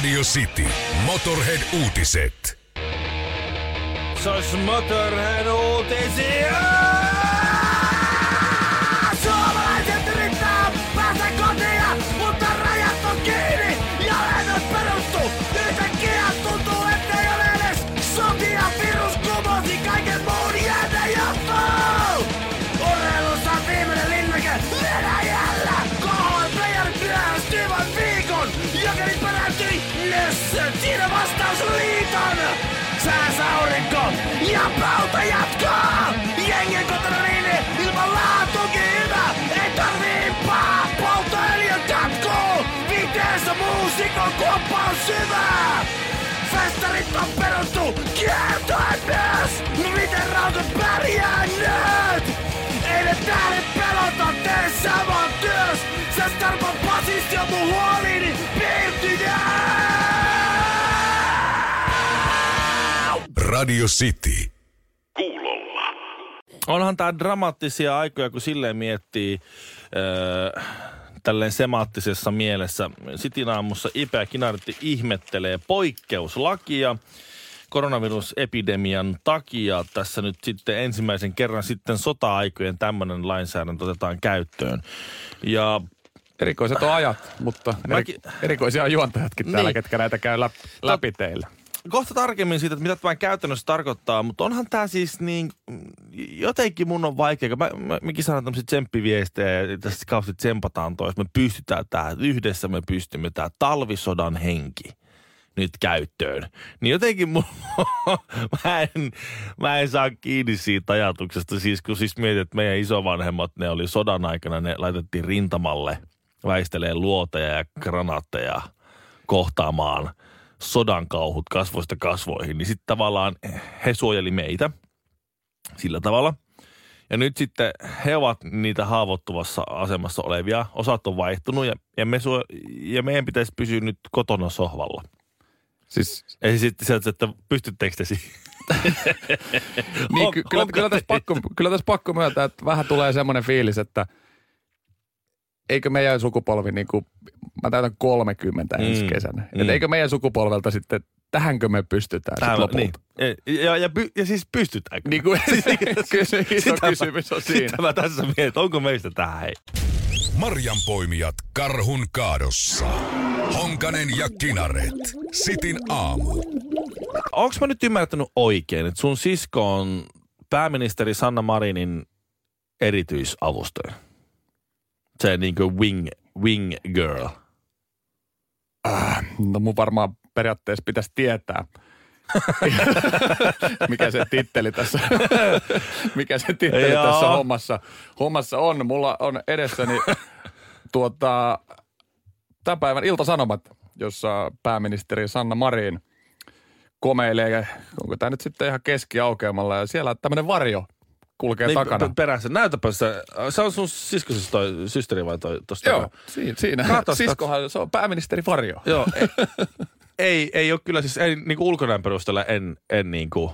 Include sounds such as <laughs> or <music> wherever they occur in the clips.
Radio City. Motorhead-uutiset. Se olisi Motorhead pauta jatkaa. Jengen kotona niin ilman laatukin hyvä. Ei tarvii paa, polttoöljyn katkuu. Viiteessä muusikon kuoppa on syvä. Festarit on peruttu, kiertoen myös. No miten rautat pärjää nyt? Ei ne tähdet pelota, tee saman työs. Sä starpan pasist ja mun huolini Radio City. Onhan tää dramaattisia aikoja, kun silleen miettii öö, tälleen semaattisessa mielessä. Sitin aamussa Ipeä Kinartti ihmettelee poikkeuslakia koronavirusepidemian takia. Tässä nyt sitten ensimmäisen kerran sitten sota-aikojen tämmöinen lainsäädäntö otetaan käyttöön. Ja Erikoiset on ajat, mutta eri, Mäkin- erikoisia on juontajatkin täällä, Niin. ketkä näitä käy läpi, läpi teillä. Kohta tarkemmin siitä, että mitä tämä käytännössä tarkoittaa, mutta onhan tämä siis niin, jotenkin mun on vaikea, mä, mä, mekin sanon tämmöisiä tsemppiviestejä ja tässä kauheasti tsempataan tois, me pystytään tähän, yhdessä me pystymme tämä talvisodan henki nyt käyttöön. Niin jotenkin mun, <laughs> mä, en, mä en saa kiinni siitä ajatuksesta, siis kun siis mietit, että meidän isovanhemmat, ne oli sodan aikana, ne laitettiin rintamalle väistelee luoteja ja granaatteja kohtaamaan sodan kauhut kasvoista kasvoihin, niin sitten tavallaan he suojeli meitä sillä tavalla. Ja nyt sitten he ovat niitä haavoittuvassa asemassa olevia. Osat on vaihtunut ja, ja, me suo, ja meidän pitäisi pysyä nyt kotona sohvalla. Siis, Eli sitten sieltä, että pystyttekö te siihen? <laughs> niin, ky- kyllä, kyllä, tässä pakko, kyllä tässä pakko myöntää, että vähän tulee semmoinen fiilis, että eikö meidän sukupolvi, niin kuin, mä täytän 30 ensi Mm, kesänä, mm. että eikö meidän sukupolvelta sitten, tähänkö me pystytään sitten lopulta? niin. Ja, ja, py, ja siis pystytäänkö? Niin kuin, kysy, iso Sitä kysymys on siinä. Sitä mä tässä mietin, onko meistä tähän hei. Marjanpoimijat karhun kaadossa. Honkanen ja Kinaret. Sitin aamu. Onko mä nyt ymmärtänyt oikein, että sun sisko on pääministeri Sanna Marinin erityisavustaja? Se niin kuin wing, wing girl. No mun varmaan periaatteessa pitäisi tietää, <laughs> mikä se titteli tässä, <laughs> mikä se titteli Joo. tässä hommassa, hommassa on. Mulla on edessäni tuota, tämän päivän Ilta-Sanomat, jossa pääministeri Sanna Marin komeilee, onko tämä nyt sitten ihan keskiaukeamalla, ja siellä tämmöinen varjo kulkee Niin, takana. p- perässä. Näytäpä se. Se on sun siskosessa toi systeri vai toi tosta? Joo, siinä. siinä. Katos, Siskohan, se on pääministeri varjo. Joo. Ei, <laughs> ei, ei ole kyllä siis, ei niin kuin ulkonäön perusteella en, en niin kuin,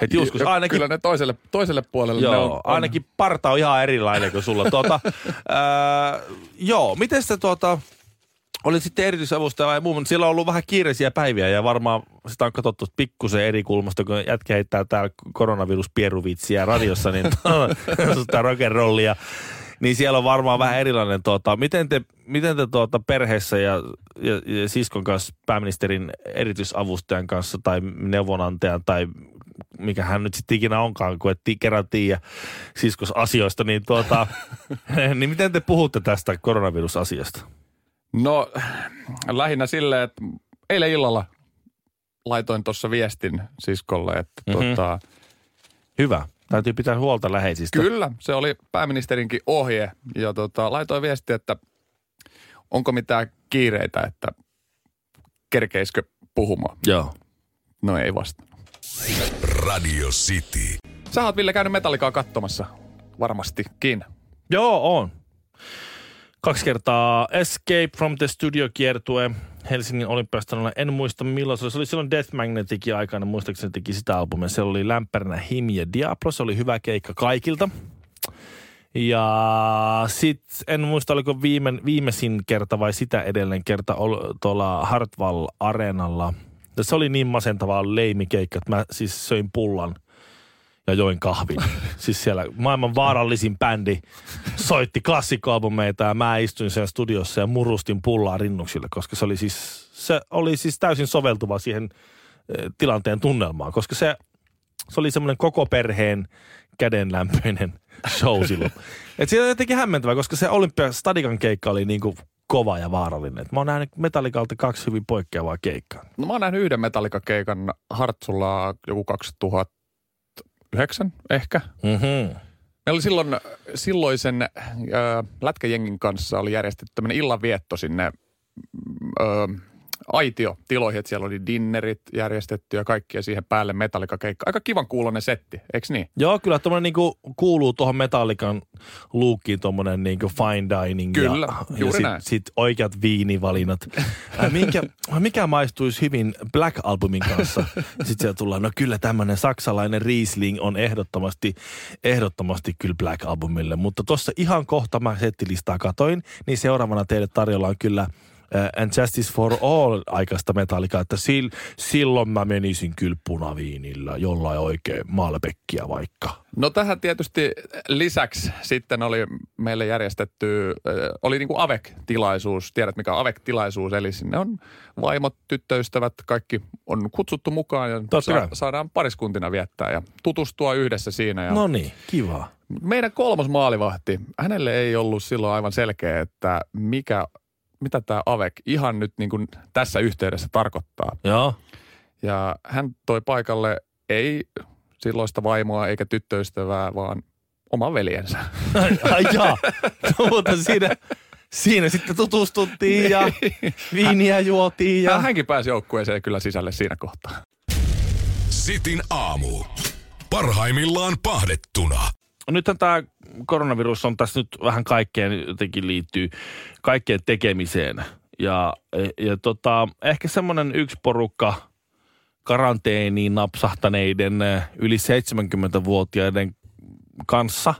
heti joskus. Ainakin Kyllä ne toiselle, toiselle puolelle Joo, ne on, on, ainakin parta on ihan erilainen kuin sulla. tuota, <laughs> ää, joo, miten se tuota, oli sitten erityisavustaja vai muu, mutta siellä on ollut vähän kiireisiä päiviä ja varmaan sitä on katsottu pikkusen eri kulmasta, kun jätkä heittää täällä koronaviruspieruvitsiä radiossa, niin sitä <laughs> <laughs> rock'n'rollia. Niin siellä on varmaan vähän erilainen, tuota, miten te, miten te tuota perheessä ja, ja, ja siskon kanssa, pääministerin erityisavustajan kanssa tai neuvonantajan tai mikä hän nyt sitten ikinä onkaan, kun et kerran tiedä siskos asioista, niin, tuota, <laughs> niin miten te puhutte tästä koronavirusasiasta? No lähinnä silleen, että eilen illalla laitoin tuossa viestin siskolle, että Mhm. mm-hmm. tota, Hyvä. Täytyy pitää huolta läheisistä. kyllä, se oli pääministerinkin ohje ja tota, laitoin viesti, että onko mitään kiireitä, että kerkeiskö puhumaan. Joo. No ei vasta. Radio City. Sä oot Ville käynyt metallikaa katsomassa varmastikin. Joo, on. Kaksi kertaa Escape from the Studio kiertue Helsingin olympiastanolla. En muista milloin se oli. Se oli silloin Death Magneticin aikana, muistaakseni teki sitä albumia. Se oli Lämpäränä Him ja Diablo. Se oli hyvä keikka kaikilta. Ja sit en muista, oliko viime, viimeisin kerta vai sitä edellinen kerta ol, tuolla Hartwall Areenalla. Se oli niin masentavaa leimikeikka, että mä siis söin pullan ja join kahvin. <laughs> siis siellä maailman vaarallisin bändi soitti klassikkoalbumeita ja mä istuin siellä studiossa ja murustin pullaa rinnuksille, koska se oli siis, se oli siis täysin soveltuva siihen eh, tilanteen tunnelmaan, koska se, se oli semmoinen koko perheen kädenlämpöinen show silloin. <laughs> Et siinä on jotenkin hämmentävää, koska se Olympia Stadikan keikka oli niin kuin kova ja vaarallinen. Et mä oon nähnyt Metallicalta kaksi hyvin poikkeavaa keikkaa. No mä oon nähnyt yhden Metallica-keikan Hartsulla joku 2009 ehkä. Mm-hmm. Meillä oli silloin silloisen äh, lätkäjengin kanssa oli järjestetty tämmöinen illanvietto sinne äh, aitio tiloihin, että siellä oli dinnerit järjestetty ja kaikkia siihen päälle metallikakeikka. Aika kivan kuulonen setti, eikö niin? Joo, kyllä tuommoinen niinku kuuluu tuohon Metallican luukkiin tuommoinen niinku fine dining. Kyllä, ja, juuri ja näin. sit, sit oikeat viinivalinnat. Äh, Minkä, <laughs> mikä maistuisi hyvin Black Albumin kanssa? Sitten siellä tullaan, no kyllä tämmöinen saksalainen Riesling on ehdottomasti, ehdottomasti kyllä Black Albumille. Mutta tuossa ihan kohta mä settilistaa katoin, niin seuraavana teille tarjolla on kyllä And Justice for All aikaista metallikaa, että sil, silloin mä menisin kyllä punaviinillä, jollain oikein Malbeckia vaikka. No tähän tietysti lisäksi sitten oli meille järjestetty, äh, oli niin kuin AVEC-tilaisuus. Tiedät mikä on AVEC-tilaisuus, eli sinne on vaimot, tyttöystävät, kaikki on kutsuttu mukaan ja Totta kai. saadaan pariskuntina viettää ja tutustua yhdessä siinä. Ja No niin, kiva. Meidän kolmas maalivahti, hänelle ei ollut silloin aivan selkeä, että mikä, mitä tämä AVEC ihan nyt niin kuin tässä yhteydessä tarkoittaa. Joo. Ja hän toi paikalle ei silloista vaimoa eikä tyttöystävää, vaan oman veljensä. <laughs> Ai, jaa. No, mutta siinä, siinä sitten tutustuttiin ja <laughs> viiniä juotiin Ja ja... hänkin pääsi joukkueeseen kyllä sisälle siinä kohtaa. Sitin aamu. Parhaimmillaan pahdettuna. Nythän tämä koronavirus on tässä nyt vähän kaikkeen jotenkin liittyy kaikkeen tekemiseen. Ja, ja tota, ehkä semmoinen yksi porukka karanteeniin napsahtaneiden eh, yli 70-vuotiaiden kanssa.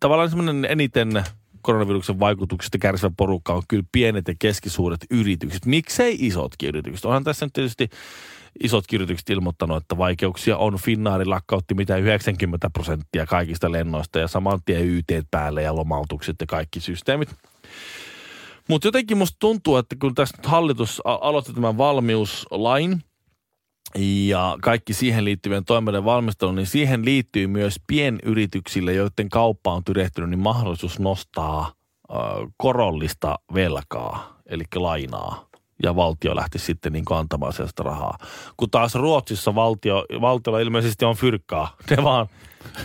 Tavallaan semmoinen eniten koronaviruksen vaikutuksista kärsivä porukka on kyllä pienet ja keskisuuret yritykset. Miksei isotkin yritykset? Onhan tässä nyt tietysti isot yritykset ilmoittanut, että vaikeuksia on. Finnaari lakkautti mitä 90 prosenttia kaikista lennoista ja saman tien YT päälle ja lomautukset ja kaikki systeemit. Mutta jotenkin musta tuntuu, että kun tässä nyt hallitus aloitti tämän valmiuslain ja kaikki siihen liittyvien toimeiden valmistelu, niin siihen liittyy myös pienyrityksille, joiden kauppa on tyrehtynyt, niin mahdollisuus nostaa korollista velkaa, eli lainaa. Ja valtio lähti sitten niin antamaan sellaista rahaa. Kun taas Ruotsissa valtio, valtiolla ilmeisesti on fyrkkaa. Ne vaan,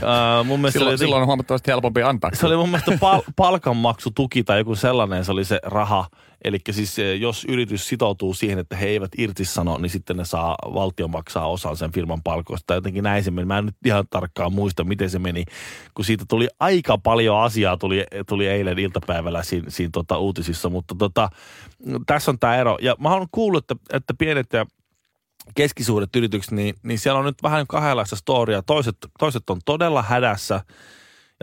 ää, mun oli Silloin, jotenkin- silloin on huomattavasti helpompi antaa. se oli mun mielestä pal- palkanmaksutuki tai joku sellainen, se oli se raha. Eli siis eh, jos yritys sitoutuu siihen, että he eivät irtisano, niin sitten ne saa, valtio maksaa osan sen firman palkoista. Tai jotenkin näin se meni. Mä en nyt ihan tarkkaan muista, miten se meni, kun siitä tuli aika paljon asiaa, tuli, tuli eilen iltapäivällä siinä, siinä tota uutisissa. Mutta tota, tässä on tämä ero. Ja mä oon kuullut, että, että pienet ja keskisuuret yritykset, niin, niin siellä on nyt vähän kahdenlaista storia. Toiset, toiset on todella hädässä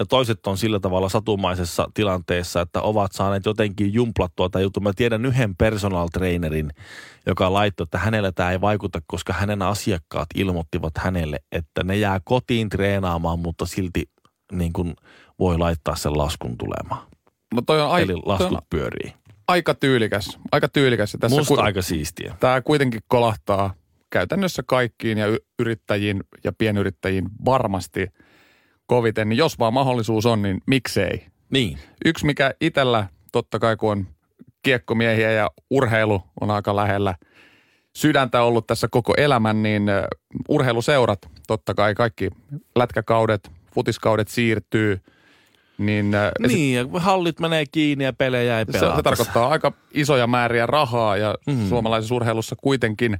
ja toiset on sillä tavalla satumaisessa tilanteessa, että ovat saaneet jotenkin jumplattua tai juttu. Mä tiedän yhden personal trainerin, joka laittoi, että hänellä tämä ei vaikuta, koska hänen asiakkaat ilmoittivat hänelle, että ne jää kotiin treenaamaan, mutta silti niin kuin voi laittaa sen laskun tulemaan. No toi on, ai, Eli toi laskut on pyörii. aika tyylikäs. Aika tyylikäs. Tässä Musta ku- aika siistiä. Tämä kuitenkin kolahtaa käytännössä kaikkiin ja y- yrittäjiin ja pienyrittäjiin varmasti koviten. Niin jos vaan mahdollisuus on, niin miksei. Niin. Yksi, mikä itsellä totta kai kun on kiekkomiehiä ja urheilu on aika lähellä sydäntä ollut tässä koko elämän, niin urheiluseurat, totta kai kaikki lätkäkaudet, futiskaudet siirtyy, niin, Niin, ja hallit menee kiinni ja pelejä ei se, pelata. se tarkoittaa aika isoja määriä rahaa ja mm. suomalaisessa urheilussa kuitenkin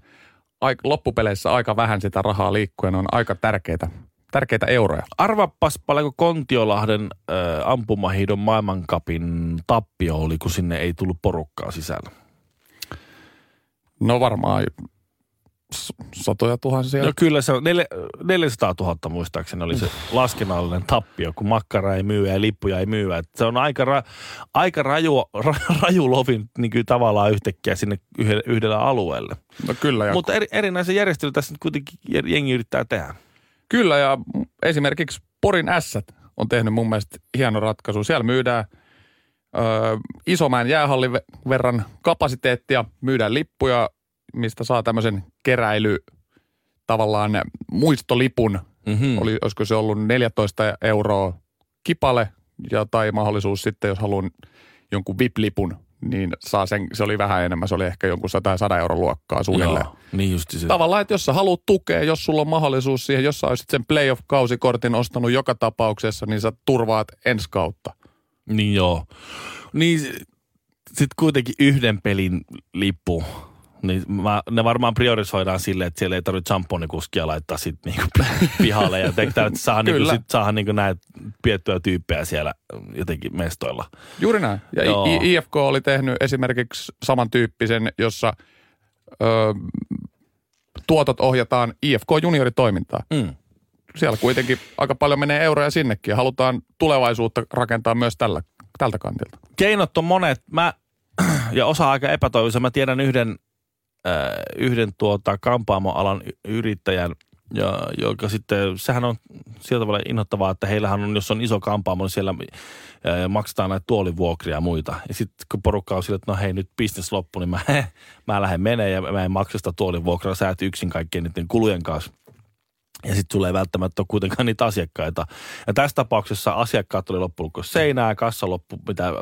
aik, loppupeleissä aika vähän sitä rahaa liikkuen on aika tärkeitä, tärkeitä euroja. Arvappas paljonko Kontiolahden äh, ampumahidon maailmankapin tappio oli, kun sinne ei tullut porukkaa sisällä. No varmaan satoja tuhansia. No kyllä se on neljä, 400 000 muistaakseni oli se laskennallinen tappio, kun makkara ei myy ja lippuja ei myy. Et se on aika, ra, aika raju, ra, raju lovin niin kuin tavallaan yhtäkkiä sinne yhdellä alueelle. no kyllä, Mutta eri, erinäisen järjestely tässä nyt kuitenkin jengi yrittää tehdä. Kyllä ja esimerkiksi Porin ässät on tehnyt mun mielestä hieno ratkaisu. Siellä myydään ö, Isomäen jäähallin ve- verran kapasiteettia, myydään lippuja, mistä saa tämmöisen keräily tavallaan muistolipun. Mm-hmm. Oli, olisiko se ollut 14 euroa kipale ja tai mahdollisuus sitten, jos haluan jonkun VIP-lipun, niin saa sen, se oli vähän enemmän, se oli ehkä jonkun 100, 100 euron luokkaa suunnilleen. Joo, niin just se. Tavallaan, että jos sä haluat tukea, jos sulla on mahdollisuus siihen, jos sä olisit sen playoff-kausikortin ostanut joka tapauksessa, niin sä turvaat ensi kautta. Niin joo. Niin sitten kuitenkin yhden pelin lippu. Niin mä, ne varmaan priorisoidaan silleen, että siellä ei tarvitse champonikuskia laittaa sitten niinku pihalle. Ja tehdään, että saa, niinku, sit saada niinku näitä piettyjä tyyppejä siellä jotenkin mestoilla. Juuri näin. Ja I- IFK oli tehnyt esimerkiksi samantyyppisen, jossa ö, tuotot ohjataan IFK-junioritoimintaan. Mm. Siellä kuitenkin aika paljon menee euroja sinnekin ja halutaan tulevaisuutta rakentaa myös tällä, tältä kantilta. Keinot on monet. Mä, ja osa aika epätoivoisia. Mä tiedän yhden, äh, yhden tuota kampaamoalan yrittäjän, ja, joka sitten, sehän on sillä tavalla innoittavaa, että heillähän on, jos on iso kampaamo, niin siellä äh, maksetaan näitä tuolivuokria ja muita. Ja sitten kun porukka on sillä, että no hei nyt business loppu, niin mä, <laughs> mä lähden menee ja mä en maksa sitä tuolivuokraa, sä et yksin kaikkien niiden kulujen kanssa. Ja sitten ei välttämättä ole kuitenkaan niitä asiakkaita. Ja tässä tapauksessa asiakkaat oli loppujen lopuksi seinää, kassa loppu, mitä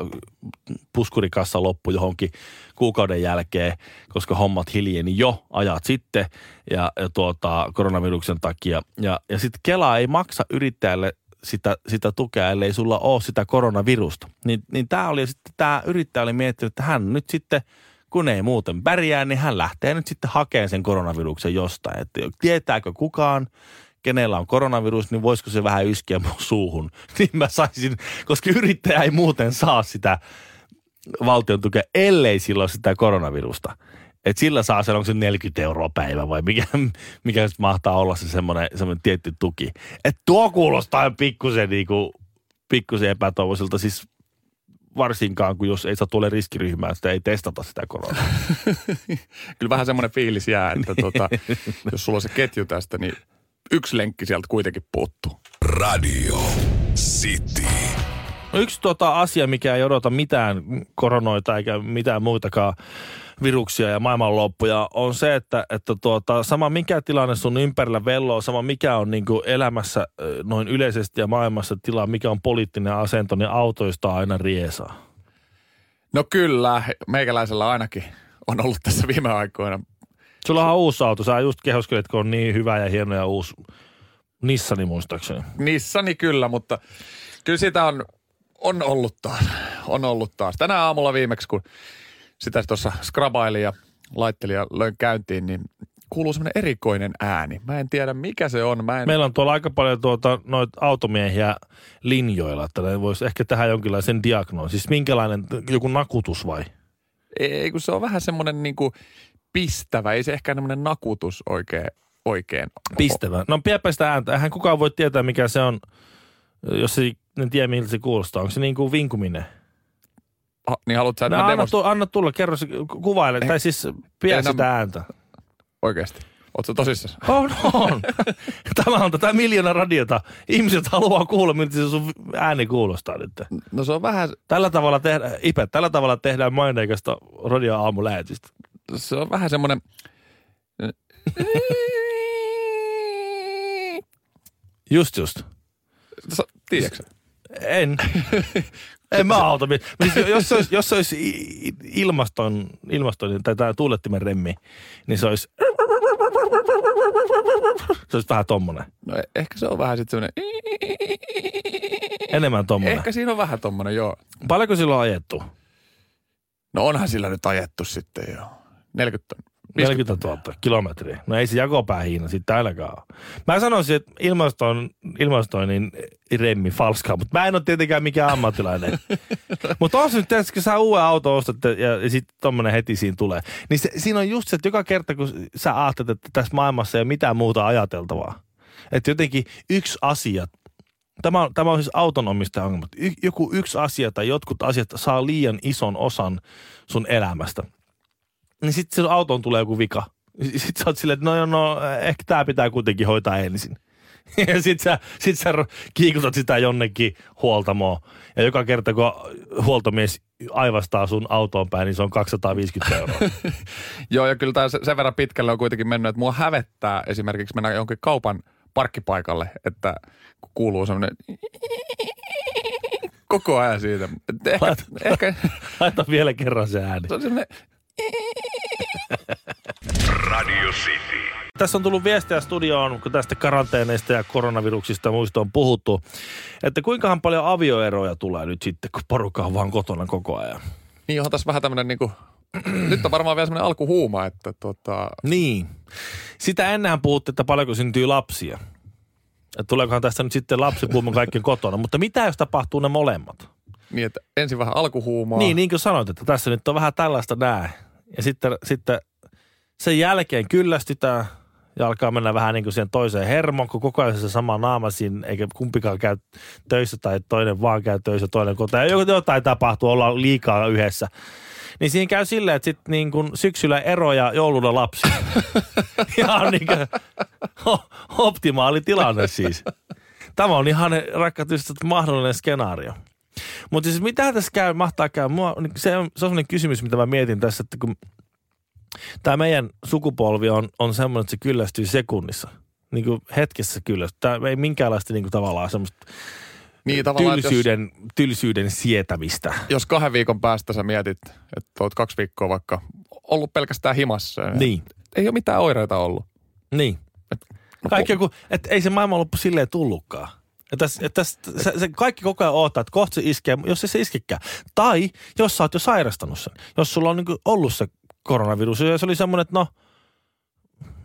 puskurikassa loppui johonkin kuukauden jälkeen, koska hommat hiljeni jo ajat sitten ja, ja tuota, koronaviruksen takia. Ja, ja sitten Kela ei maksa yrittäjälle sitä, sitä tukea, ellei sulla ole sitä koronavirusta. Niin, niin tämä oli sitten, tämä yrittäjä oli miettinyt, että hän nyt sitten, kun ei muuten pärjää, niin hän lähtee nyt sitten hakemaan sen koronaviruksen jostain. Että tietääkö kukaan, kenellä on koronavirus, niin voisiko se vähän yskiä mun suuhun. <laughs> Niin mä saisin, koska yrittäjä ei muuten saa sitä valtion tukea, ellei sillä ole sitä koronavirusta. Et sillä saa sen, onko se 40 euroa päivä vai mikä, <laughs> mikä mahtaa olla se semmoinen, semmoinen tietty tuki. Et tuo kuulostaa pikkusen, niinku, pikkusen epätoivoiselta, siis varsinkaan, kun jos ei saa tuolle riskiryhmään, sitä ei testata sitä koronaa. <laughs> Kyllä vähän semmoinen fiilis jää, että tota, jos sulla on se ketju tästä, niin yksi lenkki sieltä kuitenkin puuttuu. Radio City. No yksi tota asia, mikä ei odota mitään koronoita eikä mitään muitakaan viruksia ja maailmanloppuja, on se, että, että tuota, sama mikä tilanne sun ympärillä velloo, sama mikä on niin elämässä ö, noin yleisesti ja maailmassa tila, mikä on poliittinen asento, niin autoista aina riesaa. No kyllä, meikäläisellä ainakin on ollut tässä viime aikoina. Sulla on uusi auto, sä just kehoskelet, kun on niin hyvä ja hieno ja uusi Nissani muistaakseni. Nissani kyllä, mutta kyllä sitä on, on ollut taas. On ollut taas. Tänä aamulla viimeksi, kun sitä tuossa skrabailin ja laittelin ja löin käyntiin, niin kuuluu semmoinen erikoinen ääni. Mä en tiedä, mikä se on. Mä en, Meillä on tuolla aika paljon tuota, noita automiehiä linjoilla, että ne voisi ehkä tehdä jonkinlaisen diagnoosin. Siis minkälainen, joku nakutus vai? ei, kun se on vähän semmoinen niinku pistävä. Ei se ehkä semmoinen nakutus oikein, oikein. Pistävä. No piepä sitä ääntä. Eihän kukaan voi tietää, mikä se on, jos ei ne tiedä, miltä se kuulostaa. Onko se niin kuin vinkuminen? Niin haluatko sä, että No, anna, demos... tu- anna tulla, kerro kuvaile. Tai siis pidä sitä ääntä. Oikeasti. Ootko tosissaan? <laughs> On, on. <laughs> Tämä on tätä miljoona radiota. Ihmiset haluaa kuulla, miltä se sun ääni kuulostaa nyt. No se on vähän, Tällä tavalla tehdään, Ipe, tällä tavalla tehdään maineikasta radio aamulähetystä. se on vähän semmoinen... Just just. Sä- Tiedätkö? En. <laughs> en mä auta. <laughs> Jos, se olisi, jos se olisi ilmaston, ilmaston tai tämä tuulettimen remmi, niin se olisi, se olisi vähän tommonen. No e- ehkä se on vähän sitten semmoinen... Enemmän tommonen. Ehkä siinä on vähän tommonen, joo. Paljonko sillä on ajettu? No onhan sillä nyt ajettu sitten jo. 40 tonnia. 40 000 kilometriä. No ei se jakopäähiina sitten ainakaan ole. Mä sanoisin, että ilmastoin, ilmastoinnin remmi falskaa, mutta mä en ole tietenkään mikään ammattilainen. mutta on se nyt tietysti, kun sä uuden auto ostat ja, ja sitten tommonen heti siinä tulee. Niin se, siinä on just se, että joka kerta kun sä ajattelet, että tässä maailmassa ei ole mitään muuta ajateltavaa. Että jotenkin yksi asia, tämä on, tämä on siis autonomista ongelma. Y, joku yksi asia tai jotkut asiat saa liian ison osan sun elämästä. Niin sitten sun autoon tulee joku vika. Sitten sä oot silleen, että no, no ehkä tämä pitää kuitenkin hoitaa ensin. <laughs> Ja sit sä, sit sä kiikutat sitä jonnekin huoltamoon. Ja joka kerta, kun huoltomies aivastaa sun autoon päin, niin se on 250 euroa. <laughs> Joo, ja kyllä tämä sen verran pitkälle on kuitenkin mennyt, että mua hävettää esimerkiksi mennä jonkin kaupan parkkipaikalle, että kuuluu semmoinen <laughs> koko ajan siitä. Ehkä, Laita, ehkä laita vielä kerran se ääni. se on semmoinen, Radio City. Tässä on tullut viestejä studioon, kun tästä karanteeneista ja koronaviruksista ja muista on puhuttu, että kuinkahan paljon avioeroja tulee nyt sitten, kun porukka on vaan kotona koko ajan. niin onhan tässä vähän tämmöinen niinku, <clears throat> nyt on varmaan vielä semmoinen alkuhuuma, että tota, Niin. Sitä ennenhän puhuttiin, että paljonko syntyy lapsia. Että tuleekohan tästä nyt sitten lapsipuuma kaikkien kotona. Mutta mitä jos tapahtuu ne molemmat? niin että ensin vähän alkuhuumaa. Niin, niin kuin sanoit, että tässä nyt on vähän tällaista nää. Ja sitten, sitten sen jälkeen kyllästytään ja alkaa mennä vähän niin kuin siihen toiseen hermoon, kun koko ajan se sama naama siinä, eikä kumpikaan käy töissä tai toinen vaan käy töissä, toinen kotona. Ja jotain tapahtuu, ollaan liikaa yhdessä. Niin siinä käy silleen, että sitten niin kuin syksyllä ero ja jouluna lapsi. <laughs> ihan niin kuin optimaali tilanne siis. Tämä on ihan rakkaat ystävät mahdollinen skenaario. Mutta siis mitä tässä käy, mahtaa käy? Mua, niin se, on, se on sellainen kysymys, mitä mä mietin tässä, että kun tämä meidän sukupolvi on, on semmoinen, että se kyllästyy sekunnissa. Niin kuin hetkessä kyllästyy. Tämä ei minkäänlaista niin kuin tavallaan semmoista niin tavallaan, että tylsyyden, tylsyyden sietämistä. jos, jos kahden viikon päästä sä mietit, että oot kaksi viikkoa vaikka ollut pelkästään himassa. Niin, Ei ole mitään oireita ollut. niin. No, Kaikki joku, että ei se maailmanloppu silleen tullutkaan. Ja tässä, että tässä, se, se, kaikki koko ajan odottaa, että kohta se iskee, jos ei se iskekään. Tai jos sä oot jo sairastanut sen. Jos sulla on niin ollut se koronavirus ja se oli semmoinen, että no,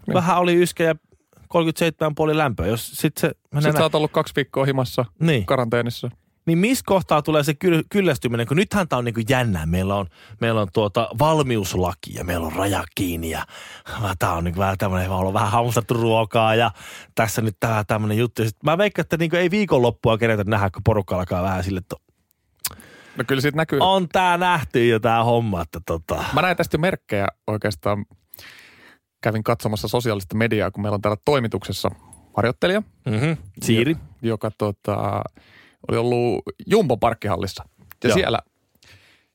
Niin. vähän oli yskä ja 37,5 lämpöä. Jos sit se menee Sitten sä näin, oot ollut kaksi viikkoa himassa niin, karanteenissa. Niin missä kohtaa tulee se kyl, kyllästyminen, kun nythän tämä on niin jännää. Meillä on, meillä on tuota valmiuslaki ja meillä on raja kiinni ja <laughs> tämä on niin vähän tämmöinen, on vähän hamsattu ruokaa ja tässä nyt tämä tämmöinen juttu. Ja sit mä veikkaan, että niin ei viikonloppua kerätä nähdä, kun porukka alkaa vähän sille, että No kyllä siitä näkyy. on tää nähty jo tää homma, että tota. Mä näin tästä jo merkkejä oikeastaan. Kävin katsomassa sosiaalista mediaa, kun meillä on täällä toimituksessa harjoittelija, Mm-hmm. Siiri. joka tota, oli ollut Jumbo parkkihallissa. Ja Joo. siellä,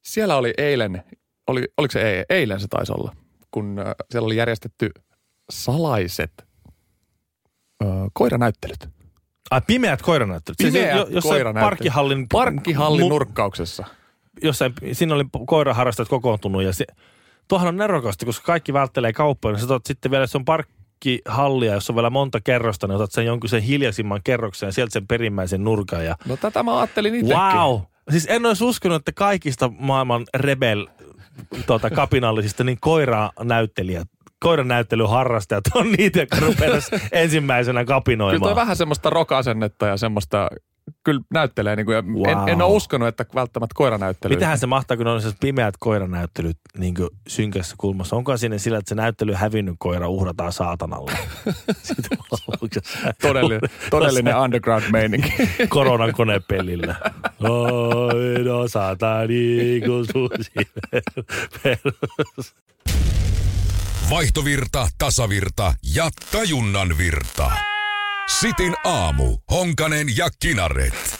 siellä oli eilen, oli, oliko se ei, eilen se taisi olla, kun siellä oli järjestetty salaiset äh, koiranäyttelyt. Ai pimeät koiranäyttelyt. Pimeät jo- jossain koiranäyttelyt. Parkkihallin, Parkkihallin mu- nurkkauksessa. jossain, siinä oli koiraharrastajat kokoontunut ja se, tuohan on nerokasta, koska kaikki välttelee kauppoja, niin sä sitten vielä, jos on parkkihallia, jos on vielä monta kerrosta, niin otat sen jonkun sen hiljaisimman kerroksen ja sieltä sen perimmäisen nurkan ja No tätä mä ajattelin itsekin. wow. Siis en olisi uskonut, että kaikista maailman rebel tuota, kapinallisista niin koiranäyttelijät koiranäyttelyharrastajat on niitä, jotka ensimmäisenä Kyllä kapinoimaan. toi vähän semmoista rock-asennetta ja semmoista, kyllä näyttelee. Niin kuin, ja Wow. en, en ole uskonut, että välttämättä koiranäyttely. Mitähän se mahtaa, kun on se pimeät koiranäyttelyt niin synkässä kulmassa? Onko sinne sillä, että se näyttely hävinnyt koira uhrataan saatanalle? <laughs> Todellinen, todellinen underground-meininki. <laughs> koronan konepelillä. Oi no satani, kun susi perus. Vaihtovirta, tasavirta ja tajunnan virta. Sitin aamu. Honkanen ja Kinaret.